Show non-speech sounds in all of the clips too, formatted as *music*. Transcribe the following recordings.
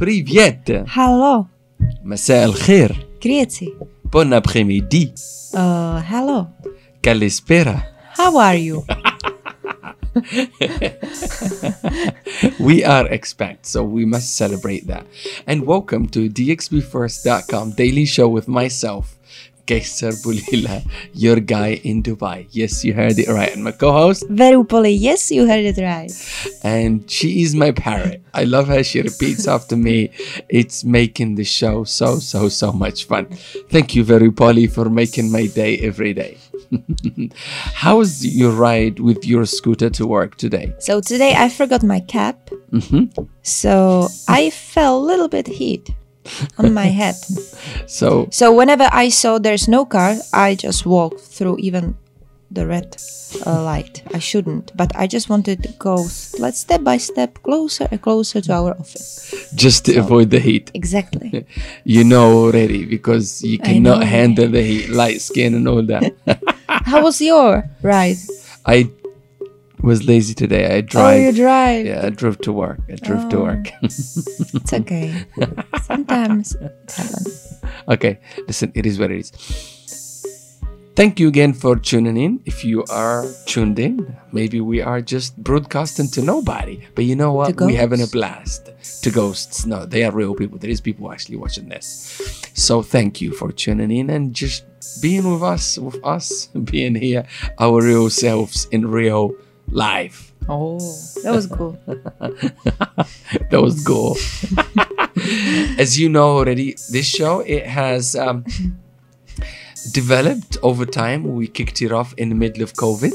Привет! Hello. مساء الخير. Grüezi. Bon après-midi. Uh, hello. Kalispera. How are you? We *laughs* are expats, so we must celebrate that. And welcome to DXBFirst.com daily show with myself, Kaysar Bulila, your guy in Dubai. Yes, you heard it right. And my co-host, Verupoli. Yes, you heard it right. and she is my parrot. I love how she repeats after me. It's making the show so, so, so much fun. Thank you, very Polly, for making my day every day. *laughs* How's your ride with your scooter to work today? So today I forgot my cap. Mhm. So I felt a little bit heat on my head. *laughs* So, So whenever I saw there's no car, I just walked through even the red uh, light. I shouldn't, but I just wanted to go let's step by step closer and closer to our office. just to avoid the heat. Exactly. *laughs* You know already because you cannot handle the heat, light skin, and all that. *laughs* How was your ride? I was lazy today. I drive. Oh, you drive. drive. yeah, I drove to work. I drove to Oh. work. *laughs* It's okay. *laughs* Sometimes it happens. okay, listen, it is what it is. Thank you again for tuning in. If you are tuned in, maybe we are just broadcasting to nobody. But you know what? We're having a blast. To ghosts. No, they are real people. There is people actually watching this. So thank you for tuning in and just being with us, with us, *laughs* being here, our real selves in real life. Oh, that was cool. *laughs* that was cool. *laughs* As you know already, this show it has um, developed over time. We kicked it off in the middle of COVID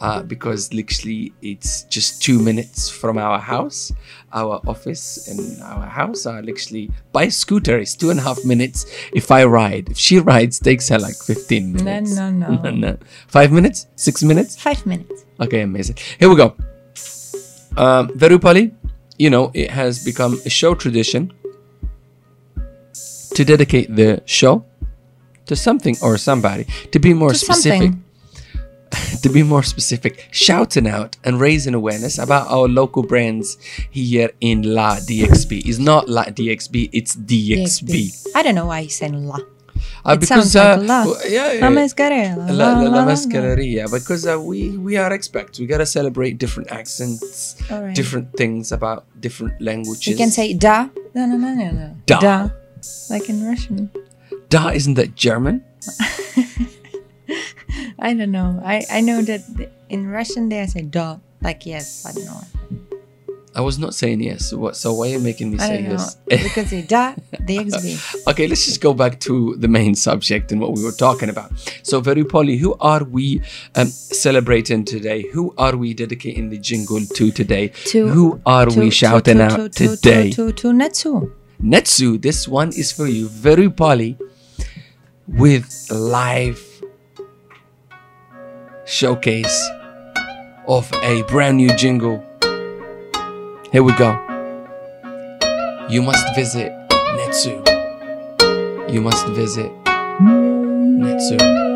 uh, because literally it's just two minutes from our house. Our office and our house are literally by scooter. It's two and a half minutes. If I ride, if she rides, takes her like fifteen No, minutes. no, no. *laughs* no, no. Five minutes, six minutes. Five minutes. Okay, amazing. Here we go. Um, Verupali, you know, it has become a show tradition to dedicate the show to something or somebody. To be more To specific, *laughs* to be more specific, shouting out and raising awareness about our local brands here in La DXB. It's not La DXB, it's DXB. I don't know why he's saying la. Uh, It sounds like w- yeah, yeah, La mascarella. La, la, la la. because uh, we we are expats. We gotta celebrate different accents, different things about different languages. You can say da. No, no, no, no, no. Da. Like in Russian. da. Isn't that German? *laughs* I don't know. I, I know that in Russian they say da. Like yes, but no. I was not saying yes. So What? So why are you making me I say yes? You can say da, DXB. *laughs* okay, let's just go back to the main subject and what we were talking about. So, very Polly, who are we um, celebrating today? Who are we dedicating the jingle to today? To- who are To- we shouting to- out to, to, today? To, to, to Netsu. Netsu, this one is for you, very Polly, with live showcase of a brand new jingle. Here we go. You must visit Netsu. You must visit Netsu.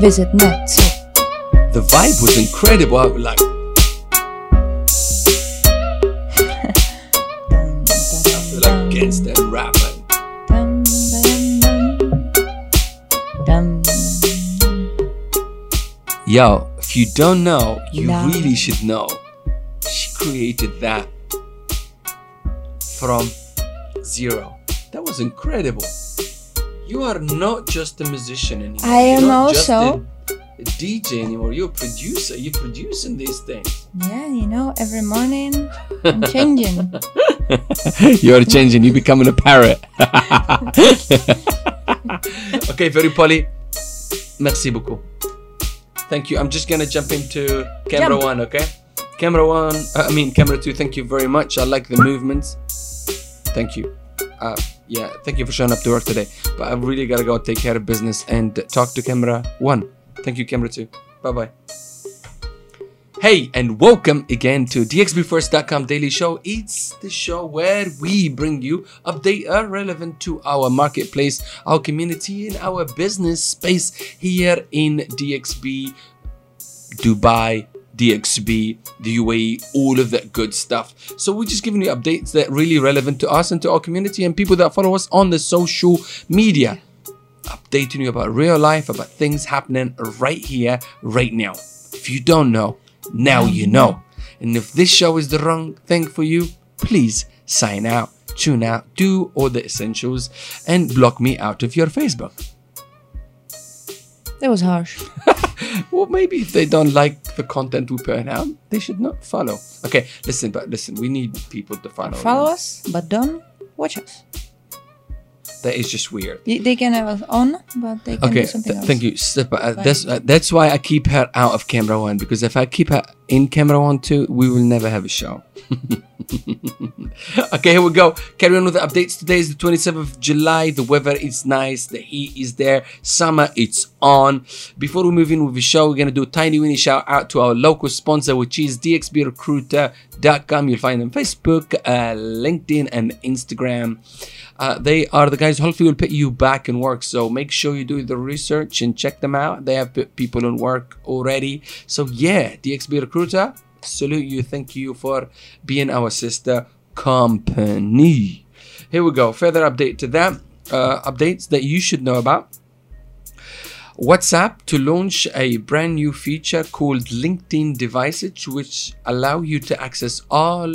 visit Netsu. The vibe was incredible. I, like, like. Yo, if you don't know, you really should know. She created that from zero. That was incredible. You are not just a musician anymore. I am You're not just also- a, a DJ anymore. You're a producer. You're producing these things. Yeah, you know, every morning I'm changing. *laughs* You're changing. You're becoming a parrot. *laughs* okay, very poly. Merci beaucoup. Thank you. I'm just gonna jump into camera Jump. one. Okay. Camera one. Uh, I mean camera two. Thank you very much. I like the movements. Thank you. Uh, yeah, thank you for showing up to work today. But I've really gotta go take care of business and talk to camera one. Thank you, camera two. Bye bye. Hey, and welcome again to DXBFirst.com Daily Show. It's the show where we bring you update uh, relevant to our marketplace, our community, and our business space here in DXB, Dubai, DXB, the UAE, all of that good stuff. So we're just giving you updates that are really relevant to us and to our community and people that follow us on the social media. Updating you about real life, about things happening right here, right now. If you don't know, now you know. And if this show is the wrong thing for you, please sign out, tune out, do all the essentials, and block me out of your Facebook. That was harsh. *laughs* Well, maybe if they don't like the content we put out, they should not follow. Okay, listen, but listen, we need people to follow. Follow us, but don't watch us. That is just weird. Y- They can have us on, but they can Okay, do something th- else. thank you. Step- uh, that's uh, that's why I keep her out of camera one because if I keep her in camera one too, we will never have a show. *laughs* okay, here we go. Carry on with the updates. Today is the 27th of July. The weather is nice. The heat is there. Summer, it's on. Before we move in with the show, we're gonna do a tiny weeny shout out to our local sponsor, which is DXBRecruiter.com. You'll find them Facebook, uh, LinkedIn, and Instagram. Uh, they are the guys hopefully will put you back in work. So make sure you do the research and check them out. They have put people in work already. So yeah, DXB Recruiter, salute you. Thank you for being our sister company. Here we go. Further update to that. Uh, updates that you should know about. WhatsApp to launch a brand new feature called LinkedIn Devices, which allow you to access all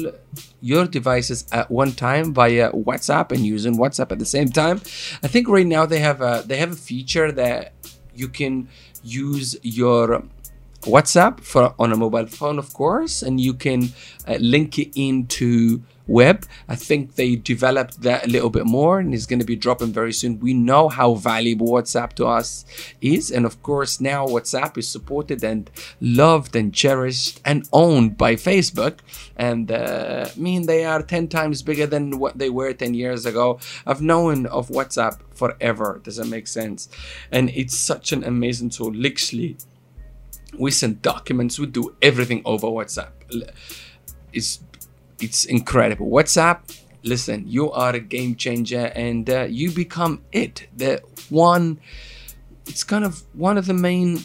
your devices at one time via WhatsApp and using WhatsApp at the same time. I think right now they have a they have a feature that you can use your WhatsApp for on a mobile phone, of course, and you can uh, link it into web. I think they developed that a little bit more, and it's going to be dropping very soon. We know how valuable WhatsApp to us is, and of course, now WhatsApp is supported and loved and cherished and owned by Facebook. And uh, I mean, they are ten times bigger than what they were ten years ago. I've known of WhatsApp forever. Does that make sense? And it's such an amazing tool. Literally we send documents we do everything over whatsapp it's it's incredible. Whatsapp listen you are a game changer and uh, you become it. The one it's kind of one of the main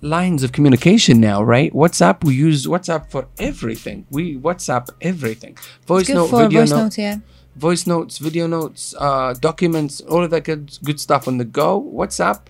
lines of communication now right? Whatsapp we use whatsapp for everything. We whatsapp everything. Voice note video voice note. notes, yeah. voice notes video notes uh, documents all of that good, good stuff on the go. Whatsapp.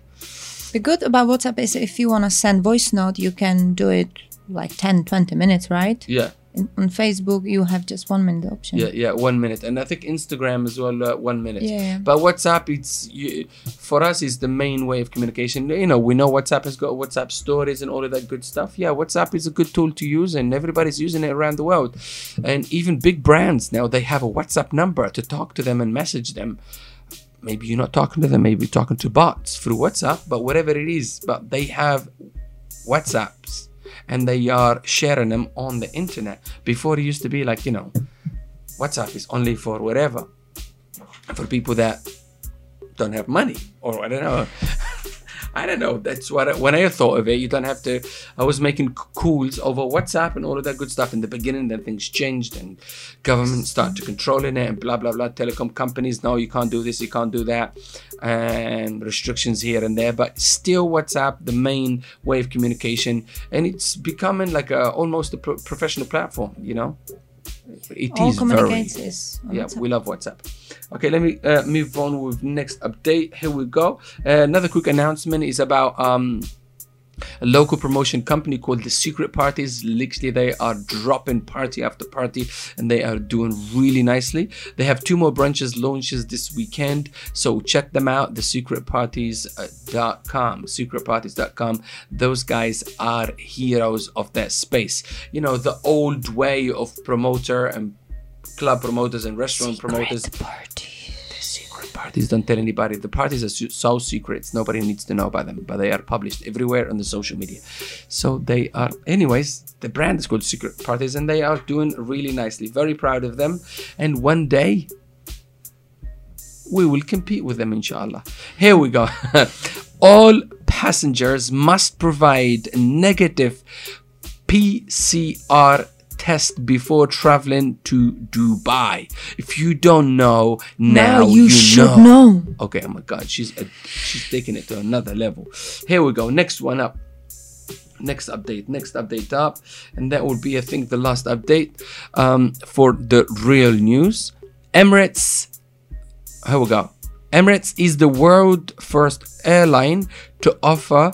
The good about WhatsApp is if you want to send voice note, you can do it like 10, 20 minutes, right? yeah on Facebook, you have just one minute option. Yeah, yeah, one minute, and I think Instagram as well, uh, one minute. Yeah. But WhatsApp, it's you, for us is the main way of communication. You know, we know WhatsApp has got WhatsApp stories and all of that good stuff. Yeah, WhatsApp is a good tool to use, and everybody's using it around the world. And even big brands now they have a WhatsApp number to talk to them and message them. Maybe you're not talking to them, maybe you're talking to bots through WhatsApp, but whatever it is, but they have WhatsApps and they are sharing them on the internet. Before it used to be like, you know, WhatsApp is only for whatever, for people that don't have money, or I don't know. I don't know. That's what I, when I thought of it. You don't have to. I was making calls over WhatsApp and all of that good stuff in the beginning. Then things changed and government started to controlling it and blah blah blah. Telecom companies, no, you can't do this, you can't do that, and restrictions here and there. But still, WhatsApp, the main way of communication, and it's becoming like a almost a pro- professional platform. You know, it All is very communicates is on yeah, WhatsApp. we love WhatsApp. Okay, let me uh, move on with next update. Here we go. Uh, another quick announcement is about um, a local promotion company called the Secret Parties. Literally, they are dropping party after party and they are doing really nicely. They have two more branches launches this weekend, so check them out. The secretparties.com, secretparties.com. Those guys are heroes of that space. You know, the old way of promoter and club promoters and restaurant promoters Party. Parties don't tell anybody. The parties are so secrets nobody needs to know about them but they are published everywhere on the social media. So they are anyways the brand is called secret parties and they are doing really nicely. Very proud of them. And one day we will compete with them inshallah. Here we go. *laughs* All passengers must provide negative pcr test before traveling to dubai if you don't know now, Now you should know. know. Okay, oh my God, she's a, she's taking it to another level. Here we go. Next one up. Next update. Next update up, and that will be, I think, the last update um, for the real news. Emirates. Here we go. Emirates is the world first airline to offer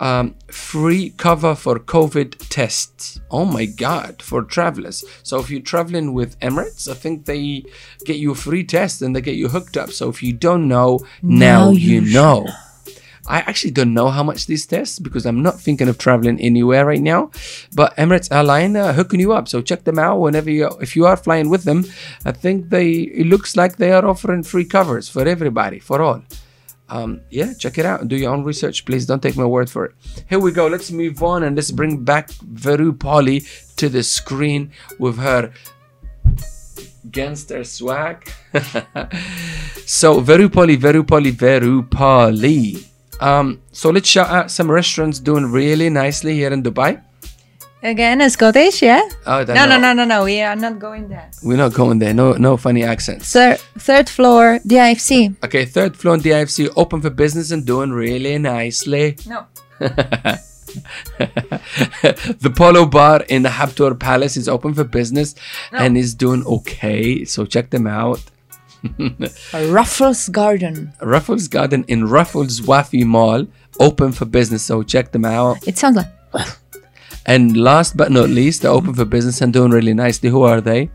um, free cover for COVID tests. Oh my God, for travelers. So if you're traveling with Emirates, I think they get you a free test and they get you hooked up. So if you don't know, now, Now you you know. I actually don't know how much these tests because I'm not thinking of traveling anywhere right now. But Emirates Airline uh, hooking you up, so check them out whenever you if you are flying with them. I think they it looks like they are offering free covers for everybody for all. Um, yeah, check it out. Do your own research, please. Don't take my word for it. Here we go. Let's move on and let's bring back Veru Polly to the screen with her gangster swag. *laughs* so Veru Polly, Veru Polly, Veru Polly. Um, so let's shout out some restaurants doing really nicely here in Dubai. Again, Scottish, yeah? Oh, No, no, no, no, no. We are not going there. We're not going there. No, no funny accents. Third, third floor, DIFC. Okay, third floor in DIFC, open for business and doing really nicely. No. *laughs* the Polo Bar in the Habtoor Palace is open for business and is doing okay. So check them out. *laughs* Raffles Garden. Raffles Garden in Raffles Wafi Mall, open for business. So check them out. It sounds like. And last but not least, they're open for business and doing really nicely. Who are they?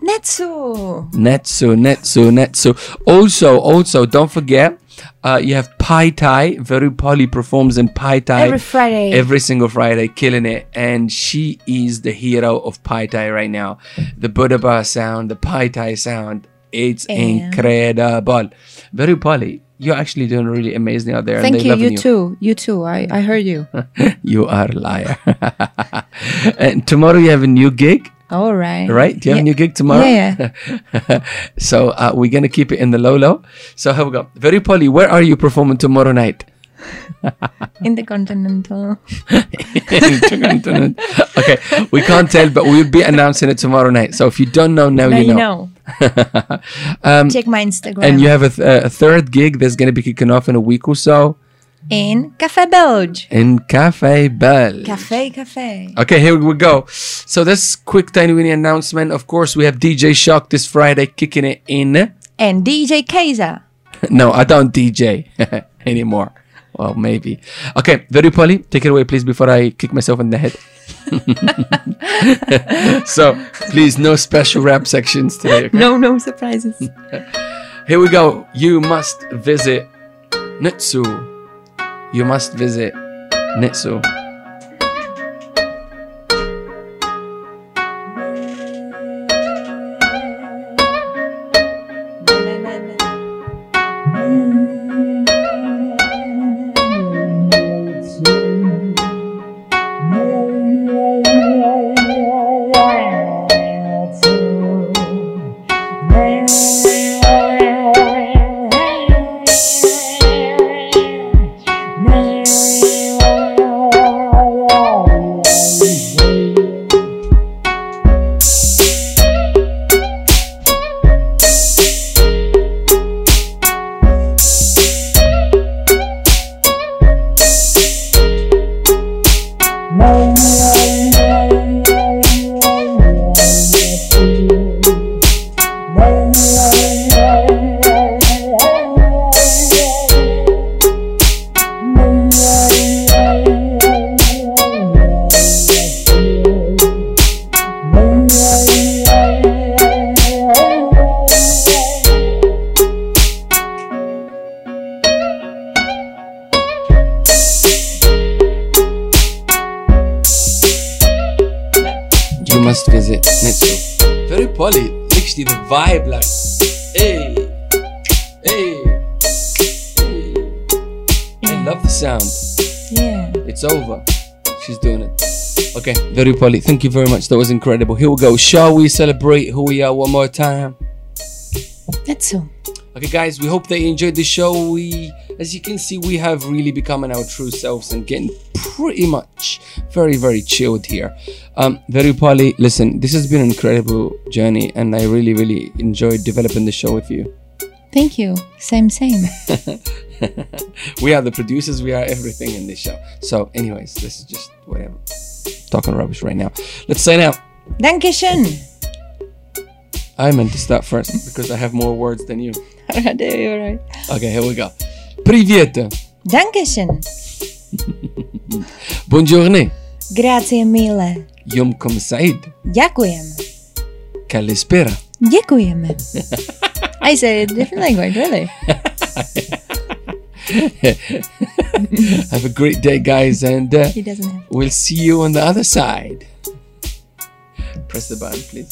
Netsu. Netsu, Netsu, Netsu. Also, also, don't forget, uh, you have Pai Thai. Very Polly performs in Pai Thai Every Friday. every single Friday, killing it. And she is the hero of Pai Thai right now. The Buddha Bar sound, the Pai Thai sound. It's incredible. Very Polly, you're actually doing really amazing out there. Thank and you. You too. You too. I, I heard you. *laughs* you are a liar. *laughs* and tomorrow you have a new gig. All right. right? Do you have Yeah. a new gig tomorrow? Yeah, *laughs* so uh, we're gonna keep it in the low low. So here we go. Very Polly, where are you performing tomorrow night? In the Continental. okay, we can't tell, but we'll be announcing it tomorrow night. So if you don't know now, Now you you know. *laughs* um, Check my Instagram. and you have a, th- a third gig that's gonna be kicking off in a week or so in Café Belge. in Cafe Belge. Café, café. Okay, here we go. So this quick tiny weeny announcement. Of course, we have DJ Shock this Friday kicking it in. And DJ Kaiser. *laughs* No, I don't DJ *laughs* anymore. Well, maybe. Okay, very Polly, take it away, please, before I kick myself in the head. *laughs* so, please, no special rap sections today. Okay? No, no surprises. *laughs* Here we go. You must visit Netsu. You must visit Netsu. Just visit Netsu. Very poly. Literally the vibe like, hey, hey, hey. I love the sound. Yeah. It's over. She's doing it. Okay, very poly. Thank you very much. That was incredible. Here we go. Shall we celebrate who we are one more time? That's so. Okay, guys, we hope that you enjoyed the show. We, as you can see, we have really becoming our true selves and getting pretty much very, very chilled here. Um, very poly. Listen, this has been an incredible journey, and I really, really enjoyed developing the show with you. Thank you. Same, same. *laughs* we are the producers. We are everything in this show. So, anyways, this is just whatever. Talking rubbish right now. Let's sign out. Dankeschön. I meant to start first because I have more words than you. You're right. Okay, here we go. Привет. Dankeschön. *laughs* Buongiorno. Grazie mille. Yomkom Said. Ďakujeme. Kalispera. Ďakujeme. I said it different language, really. *laughs* Have a great day, guys, and uh, He doesn't have. we'll see you on the other side. Press the button, please.